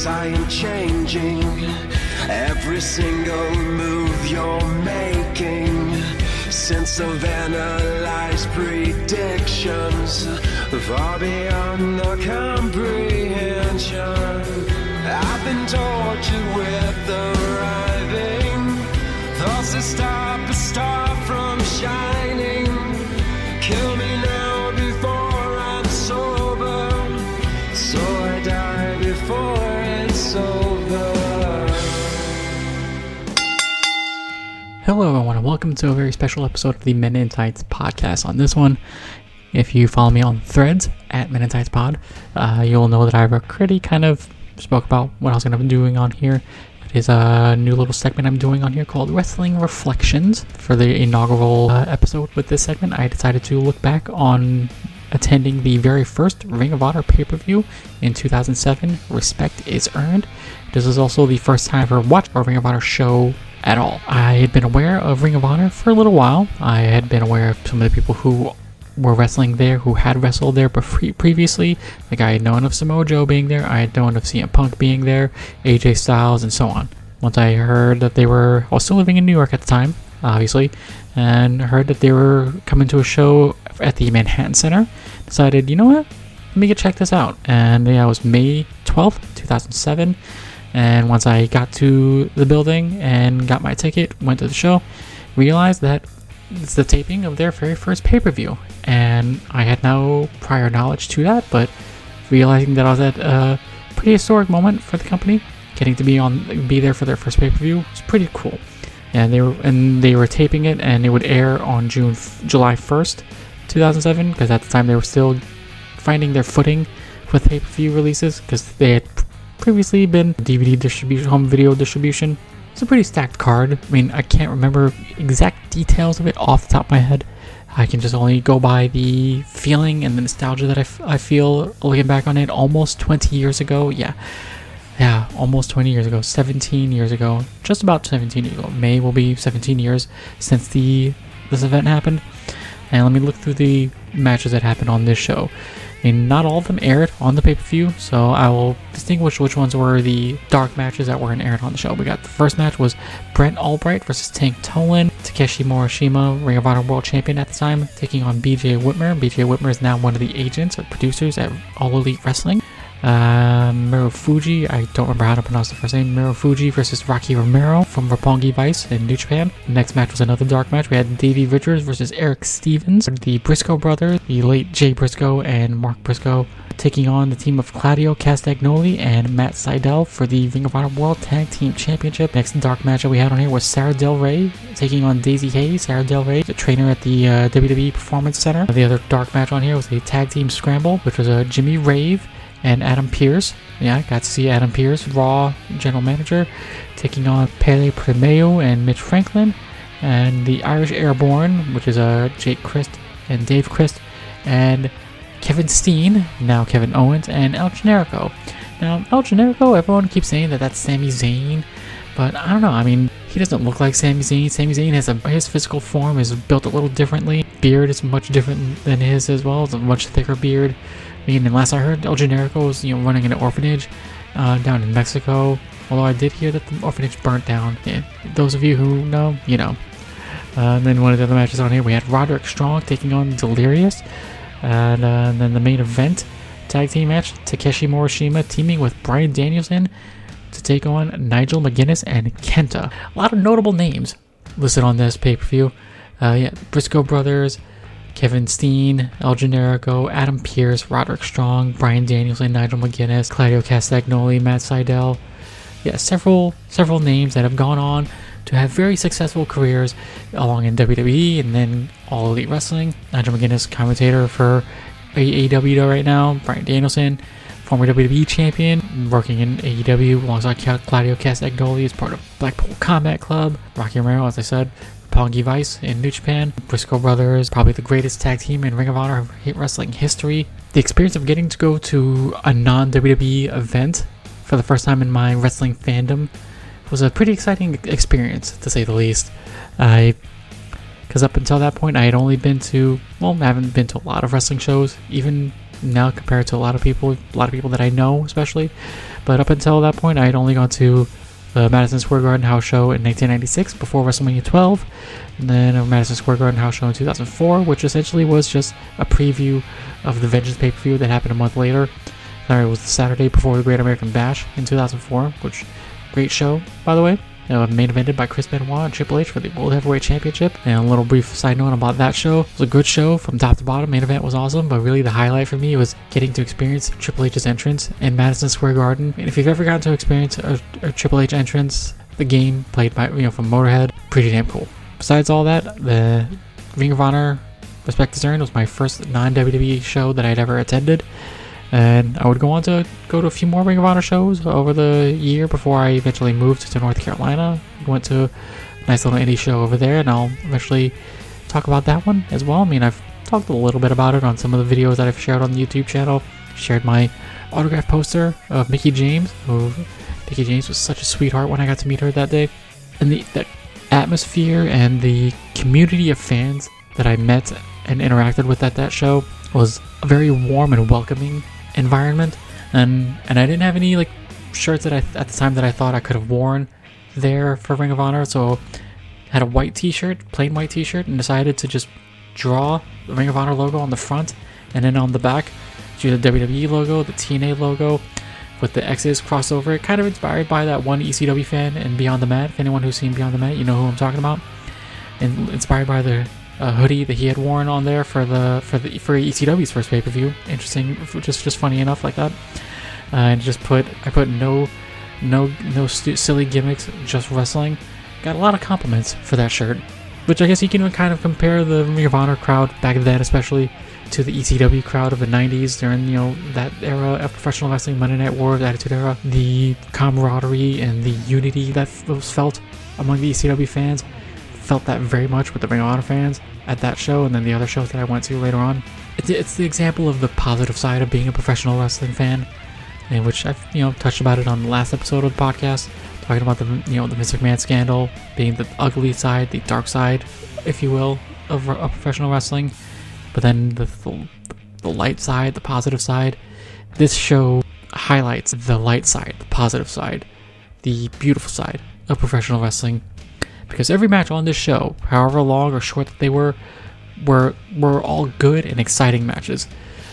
yes, I am changing every single move you're making. Sense of analyzed predictions far beyond the comprehension. I've been tortured with the arriving thoughts that stop a star from shining. Hello, everyone, and welcome to a very special episode of the Men in Tights podcast. On this one, if you follow me on threads at Men in Tights Pod, uh, you'll know that I've already kind of spoke about what I was going to be doing on here. It is a new little segment I'm doing on here called Wrestling Reflections. For the inaugural uh, episode with this segment, I decided to look back on attending the very first Ring of Honor pay per view in 2007. Respect is earned. This is also the first time I've ever watched a Ring of Honor show at all. I had been aware of Ring of Honor for a little while. I had been aware of some of the people who were wrestling there, who had wrestled there bef- previously. Like I had known of Samoa Joe being there, I had known of CM Punk being there, AJ Styles, and so on. Once I heard that they were, also living in New York at the time, obviously, and heard that they were coming to a show at the Manhattan Center, decided, you know what, let me go check this out. And yeah, it was May 12th, 2007. And once I got to the building and got my ticket, went to the show, realized that it's the taping of their very first pay per view. And I had no prior knowledge to that, but realizing that I was at a pretty historic moment for the company, getting to be on be there for their first pay per view was pretty cool. And they were and they were taping it, and it would air on June July 1st, 2007, because at the time they were still finding their footing with pay per view releases, because they had previously been DVD distribution, home video distribution. It's a pretty stacked card. I mean, I can't remember exact details of it off the top of my head. I can just only go by the feeling and the nostalgia that I, f- I feel looking back on it almost 20 years ago. Yeah. Yeah, almost 20 years ago. 17 years ago. Just about 17 years ago. May will be 17 years since the this event happened. And let me look through the matches that happened on this show. Mean, not all of them aired on the pay per view, so I will distinguish which ones were the dark matches that weren't aired on the show. We got the first match was Brent Albright versus Tank Toland, Takeshi Morishima, Ring of Honor World Champion at the time, taking on BJ Whitmer. BJ Whitmer is now one of the agents or producers at All Elite Wrestling. Uh, Marufuji, I don't remember how to pronounce the first name. Marufuji versus Rocky Romero from Roppongi Vice in New Japan. Next match was another dark match. We had Davey Richards versus Erick Stevens. The Briscoe brothers, the late Jay Briscoe and Mark Briscoe, taking on the team of Claudio Castagnoli and Matt Sydal for the Ring of Honor World Tag Team Championship. Next dark match that we had on here was Sarah Del Rey taking on Daizee Haze. Sarah Del Rey, the trainer at the uh, WWE Performance Center. The other dark match on here was a tag team scramble, which was uh, Jimmy Rave and Adam Pearce. Yeah, got to see Adam Pearce, Raw general manager, taking on Pelle Primeau and Mitch Franklin, and the Irish Airborne, which is uh, Jake Crist and Dave Crist, and Kevin Steen, now Kevin Owens, and El Generico. Now, El Generico, everyone keeps saying that that's Sami Zayn, but I don't know. I mean, he doesn't look like Sami Zayn. Sami Zayn has a his physical form is built a little differently. Beard is much different than his as well. It's a much thicker beard. I mean, last I heard, El Generico was you know running an orphanage uh, down in Mexico. Although I did hear that the orphanage burnt down. Those of you who know, you know. Uh, and then one of the other matches on here, we had Roderick Strong taking on Delirious, and, uh, and then the main event tag team match, Takeshi Morishima teaming with Brian Danielson to take on Nigel McGuinness and Kenta. A lot of notable names listed on this pay per view. Uh, yeah, Briscoe Brothers, Kevin Steen, El Generico, Adam Pearce, Roderick Strong, Brian Danielson, Nigel McGuinness, Claudio Castagnoli, Matt Sydal. Yeah, several several names that have gone on to have very successful careers along in WWE and then All Elite Wrestling. Nigel McGuinness, commentator for AEW right now. Brian Danielson, former WWE champion, working in AEW alongside Claudio Castagnoli as part of Blackpool Combat Club. Rocky Romero, as I said, Pongi Vice in New Japan, Briscoe Brothers, probably the greatest tag team in Ring of Honor wrestling history. The experience of getting to go to a non WWE event for the first time in my wrestling fandom was a pretty exciting experience, to say the least. I, because up until that point, I had only been to, well, I haven't been to a lot of wrestling shows, even now compared to a lot of people, a lot of people that I know, especially. But up until that point, I had only gone to the Madison Square Garden house show in 1996 before WrestleMania 12, and then a Madison Square Garden house show in 2004, which essentially was just a preview of the Vengeance pay per view that happened a month later. Sorry, it was the Saturday before the Great American Bash in 2004, which great show by the way. Uh, main evented by Chris Benoit and Triple H for the World Heavyweight Championship. And a little brief side note about that show. It was a good show from top to bottom. Main event was awesome, but really the highlight for me was getting to experience Triple H's entrance in Madison Square Garden. And if you've ever gotten to experience a, a Triple H entrance, the game played by you know from Motorhead, pretty damn cool. Besides all that, the Ring of Honor Respect is Earned was my first non WWE show that I'd ever attended. And I would go on to go to a few more Ring of Honor shows over the year before I eventually moved to North Carolina. Went to a nice little indie show over there, and I'll eventually talk about that one as well. I mean, I've talked a little bit about it on some of the videos that I've shared on the YouTube channel. Shared my autograph poster of Mickie James. Who Mickie James was such a sweetheart when I got to meet her that day. And the, the atmosphere and the community of fans that I met and interacted with at that show was very warm and welcoming environment. And and I didn't have any like shirts that I at the time that I thought I could have worn there for Ring of Honor. So had a white t-shirt plain white t-shirt and decided to just draw the Ring of Honor logo on the front and then on the back do the WWE logo the TNA logo with the X's crossed over. It kind of inspired by that one ECW fan and Beyond the Mat. If anyone who's seen Beyond the Mat you know who I'm talking about. And inspired by the uh, hoodie that he had worn on there for the for the for ECW's first pay per view. Interesting, just just funny enough like that. Uh, and just put I put no no no stu- silly gimmicks, just wrestling. Got a lot of compliments for that shirt, which I guess you can kind of compare the Ring of Honor crowd back then, especially to the ECW crowd of the 90s during you know that era of professional wrestling, Monday Night War, the Attitude Era. The camaraderie and the unity that was felt among the ECW fans felt that very much with the Ring of Honor fans at that show and then the other shows that I went to later on. It's, it's the example of the positive side of being a professional wrestling fan, in which I've you know touched about it on the last episode of the podcast, talking about the you know the Vince McMahon scandal being the ugly side, the dark side, if you will, of, of professional wrestling, but then the, the the light side, the positive side. This show highlights the light side, the positive side, the beautiful side of professional wrestling because every match on this show, however long or short that they were, were were all good and exciting matches.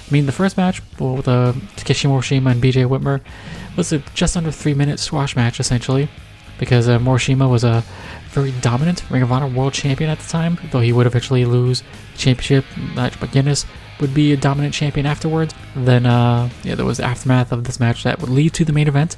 I mean, the first match with uh, Takeshi Morishima and BJ Whitmer was a just under three minute squash match essentially, because uh, Morishima was a very dominant Ring of Honor World Champion at the time, though he would eventually lose the championship. Nigel McGuinness would be a dominant champion afterwards. Then, uh, yeah, there was the aftermath of this match that would lead to the main event,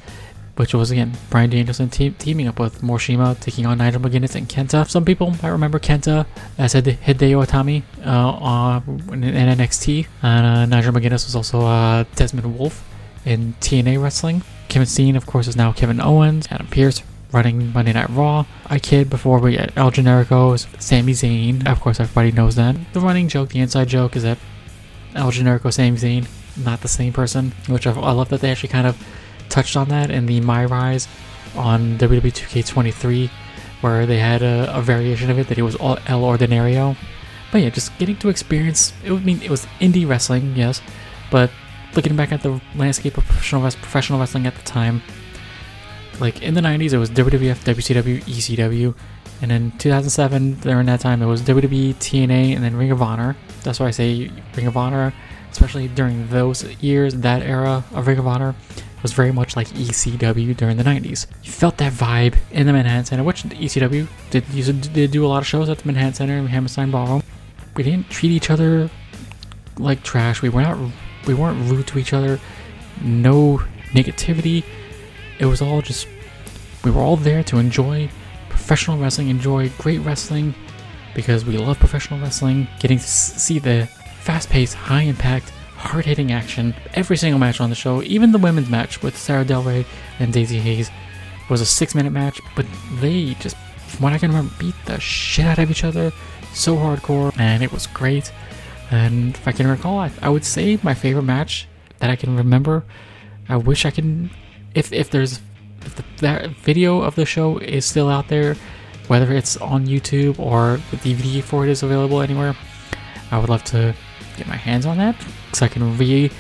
which was again Brian Danielson te- teaming up with Morishima, taking on Nigel McGuinness and Kenta. Some people might remember Kenta as Hideo Itami uh, in, in NXT, and uh, Nigel McGuinness was also uh, Desmond Wolfe in TNA wrestling. Kevin Steen, of course, is now Kevin Owens. Adam Pearce running Monday Night Raw. I kid before we get El Generico, Sami Zayn. Of course, everybody knows that. The running joke, the inside joke, is that El Generico, Sami Zayn, not the same person, which I, I love that they actually kind of touched on that in the My Rise on WWE 2K23, where they had a, a variation of it that it was all El Ordinario. But yeah, just getting to experience it would mean it was indie wrestling, yes, but looking back at the landscape of professional professional wrestling at the time, like in the 90s, it was WWF, WCW, ECW, and in 2007, during that time, it was WWE, TNA, and then Ring of Honor. That's why I say Ring of Honor, especially during those years, that era of Ring of Honor was very much like ECW during the 90s. You felt that vibe in the Manhattan Center, which ECW did, used, did do a lot of shows at the Manhattan Center and Hammerstein Ballroom. We didn't treat each other like trash. We were not we weren't rude to each other. No negativity. It was all just we were all there to enjoy professional wrestling, enjoy great wrestling because we love professional wrestling. Getting to see the fast-paced, high-impact hard-hitting action. Every single match on the show, even the women's match with Sarah Del Rey and Daizee Haze, was a six-minute match. But they just, from what I can remember, beat the shit out of each other so hardcore, and it was great. And if I can recall, I, I would say my favorite match that I can remember. I wish I can, if if there's if the, that video of the show is still out there, whether it's on YouTube or the DVD for it is available anywhere, I would love to get my hands on that so I can re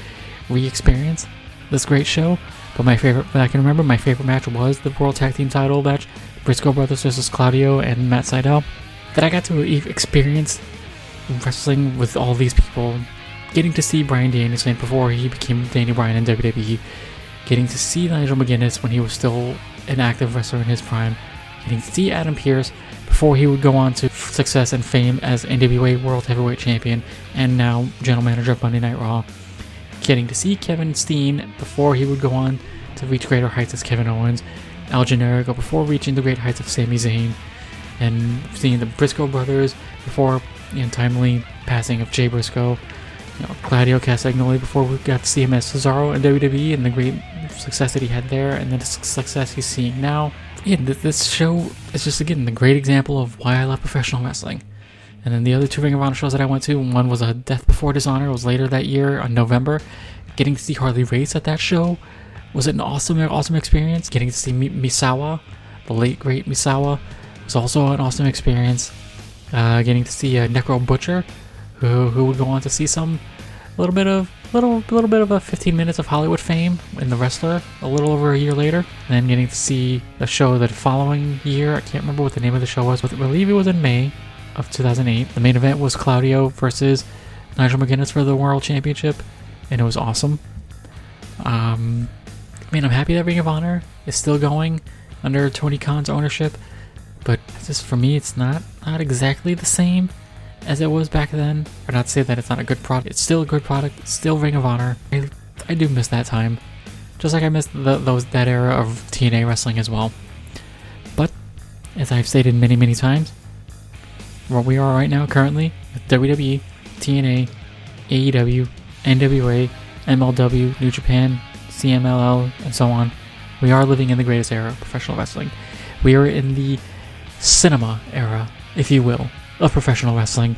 re experience this great show. But my favorite, I can remember, my favorite match was the World Tag Team Title match, Briscoe Brothers versus Claudio and Matt Sydal. That I got to experience wrestling with all these people, getting to see Brian Danielson before he became Danny Bryan in WWE, getting to see Nigel McGuinness when he was still an active wrestler in his prime, getting to see Adam Pearce before he would go on to success and fame as NWA World Heavyweight Champion and now General Manager of Monday Night Raw, getting to see Kevin Steen before he would go on to reach greater heights as Kevin Owens, El Generico before reaching the great heights of Sami Zayn, and seeing the Briscoe brothers before the untimely passing of Jay Briscoe, you know, Claudio Castagnoli before we got to see him as Cesaro in WWE and the great success that he had there, and then the success he's seeing now. Yeah, this show is just again the great example of why I love professional wrestling. And then the other two Ring of Honor shows that I went to, one was a Death Before Dishonor, it was later that year in November. Getting to see Harley Race at that show was an awesome, awesome experience. Getting to see Misawa, the late great Misawa, was also an awesome experience. Uh, getting to see a Necro Butcher, who who would go on to see some a little bit of little little bit of a 15 minutes of Hollywood fame in the wrestler a little over a year later, and then getting to see a show the following year. I can't remember what the name of the show was, but I believe it was in May of 2008. The main event was Claudio versus Nigel McGuinness for the World Championship, and it was awesome. Um, I mean, I'm happy that Ring of Honor is still going under Tony Khan's ownership, but just for me, it's not not exactly the same as it was back then. Or not to say that it's not a good product. It's still a good product. It's still Ring of Honor. I, I do miss that time, just like I missed the, those that era of TNA wrestling as well. But as I've stated many many times, where we are right now currently with WWE, TNA, AEW, NWA, MLW, New Japan, CMLL, and so on. We are living in the greatest era of professional wrestling. We are in the cinema era, if you will, of professional wrestling.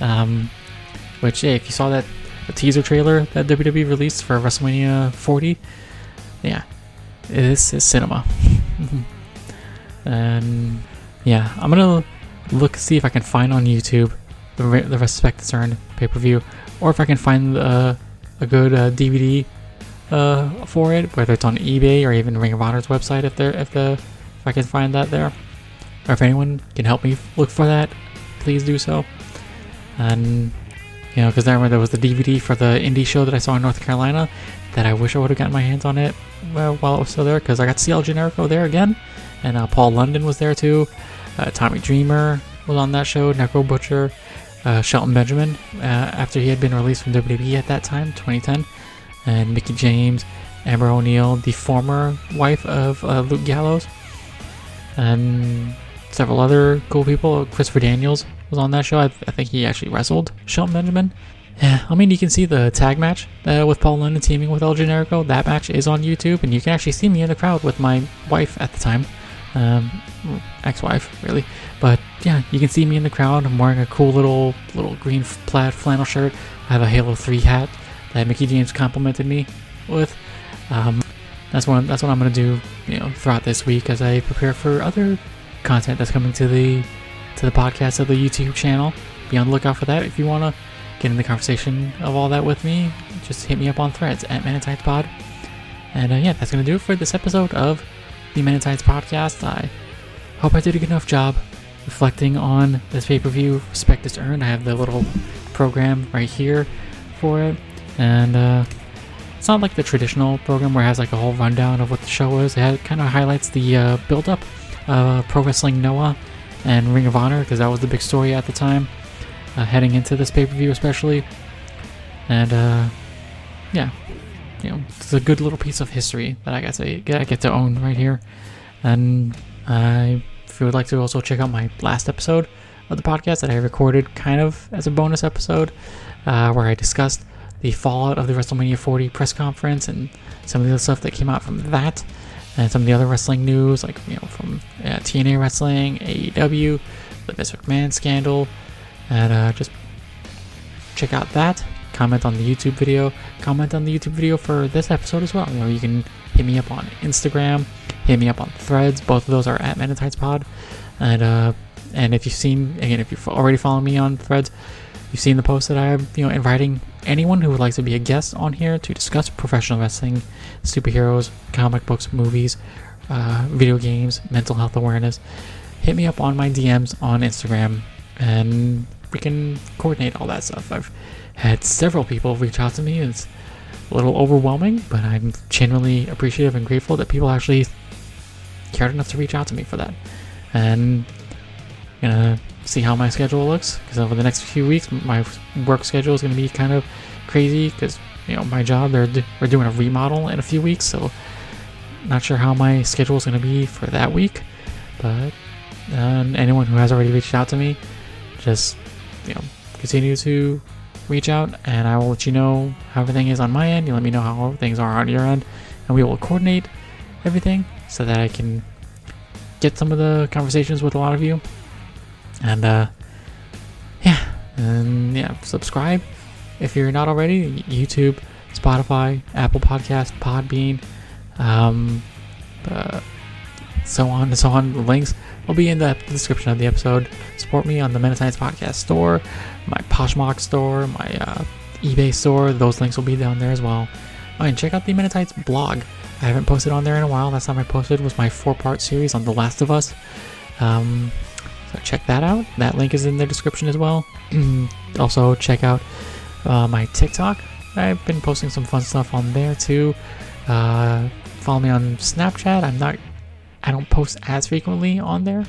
Um, which, hey, if you saw that teaser trailer that WWE released for WrestleMania 40, yeah, this is cinema. and yeah, I'm gonna look see if I can find on YouTube the, the Respect is Earned pay per view, or if I can find uh, a good uh, DVD uh, for it, whether it's on eBay or even Ring of Honor's website, if there if the if I can find that there, or if anyone can help me look for that, please do so. And you know, because I remember there was the DVD for the indie show that I saw in North Carolina that I wish I would have gotten my hands on it well, while it was still there, because I got El Generico there again, and uh, Paul London was there too. Uh, Tommy Dreamer was on that show, Necro Butcher, uh, Shelton Benjamin, uh, after he had been released from WWE at that time, 2010, and Mickie James, Amber O'Neal, the former wife of uh, Luke Gallows, and several other cool people. Christopher Daniels was on that show. I, I think he actually wrestled Shelton Benjamin. Yeah, I mean, you can see the tag match uh, with Paul London teaming with El Generico. That match is on YouTube, and you can actually see me in the crowd with my wife at the time um, ex-wife really. But yeah, you can see me in the crowd. I'm wearing a cool little little green plaid flannel shirt. I have a Halo 3 hat that Mickie James complimented me with. Um, that's what that's what I'm gonna do, you know, throughout this week as I prepare for other content that's coming to the to the podcast of the YouTube channel. Be on the lookout for that. If you wanna get in the conversation of all that with me, just hit me up on threads at Pod. And uh, yeah, that's gonna do it for this episode of the Tights podcast. I hope I did a good enough job reflecting on this pay per view. Respect is earned. I have the little program right here for it, and uh, it's not like the traditional program where it has like a whole rundown of what the show is. It kind of highlights the uh, build up of Pro Wrestling Noah and Ring of Honor because that was the big story at the time, uh, heading into this pay per view especially, and uh, yeah, you know, it's a good little piece of history that I get to I get to own right here. And I, if you would like to also check out my last episode of the podcast that I recorded kind of as a bonus episode, uh, where I discussed the fallout of the WrestleMania 40 press conference and some of the stuff that came out from that, and some of the other wrestling news, like you know from uh, TNA Wrestling, AEW, the Vince McMahon scandal, and uh, just check out that comment on the YouTube video, comment on the YouTube video for this episode as well. You know, you can hit me up on Instagram, hit me up on Threads. Both of those are at Men Pod. And uh, and if you've seen again, if you've already followed me on Threads, you've seen the post that I'm, you know, inviting anyone who would like to be a guest on here to discuss professional wrestling, superheroes, comic books, movies, uh, video games, mental health awareness. Hit me up on my DMs on Instagram, and we can coordinate all that stuff. I've had several people reach out to me. It's a little overwhelming, but I'm genuinely appreciative and grateful that people actually cared enough to reach out to me for that. And gonna see how my schedule looks because over the next few weeks, my work schedule is gonna be kind of crazy because you know my job they're we're doing a remodel in a few weeks, so not sure how my schedule is gonna be for that week. But uh, anyone who has already reached out to me, just you know continue to reach out and I will let you know how everything is on my end. You let me know how things are on your end, and we will coordinate everything so that I can get some of the conversations with a lot of you. And uh, yeah, and yeah, subscribe if you're not already. YouTube, Spotify, Apple Podcast, Podbean, um, uh, so on and so on. The links will be in the description of the episode. Support me on the Men In Tights Podcast store, my Poshmark store, my uh, eBay store. Those links will be down there as well. Oh, and check out the Men In Tights blog. I haven't posted on there in a while. Last time I posted was my four-part series on The Last of Us. Um, check that out. That link is in the description as well. also check out uh, my TikTok. I've been posting some fun stuff on there too. Uh, follow me on Snapchat. I'm not I don't post as frequently on there,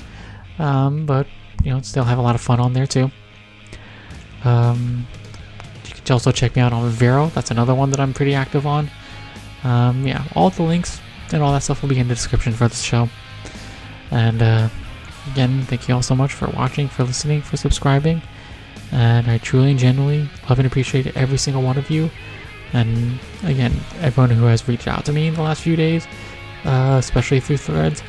um, but you know, still have a lot of fun on there too. Um, you can also check me out on Vero. That's another one that I'm pretty active on. Um, yeah, all the links and all that stuff will be in the description for this show. And uh, again, thank you all so much for watching, for listening, for subscribing. And I truly and genuinely love and appreciate every single one of you. And again, everyone who has reached out to me in the last few days uh, especially through threads.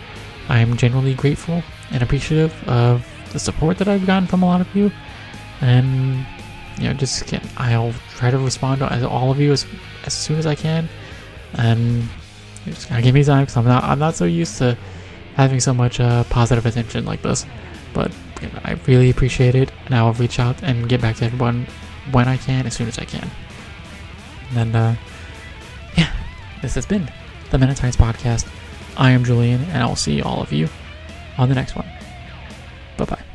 I am genuinely grateful and appreciative of the support that I've gotten from a lot of you. And, you know, just again, I'll try to respond to all of you as, as soon as I can. And just gotta give me time because I'm not, I'm not so used to having so much uh, positive attention like this. But you know, I really appreciate it, and I'll reach out and get back to everyone when I can, as soon as I can. And uh, yeah, this has been the Tights podcast. I am Julian, and I will see all of you on the next one. Bye bye.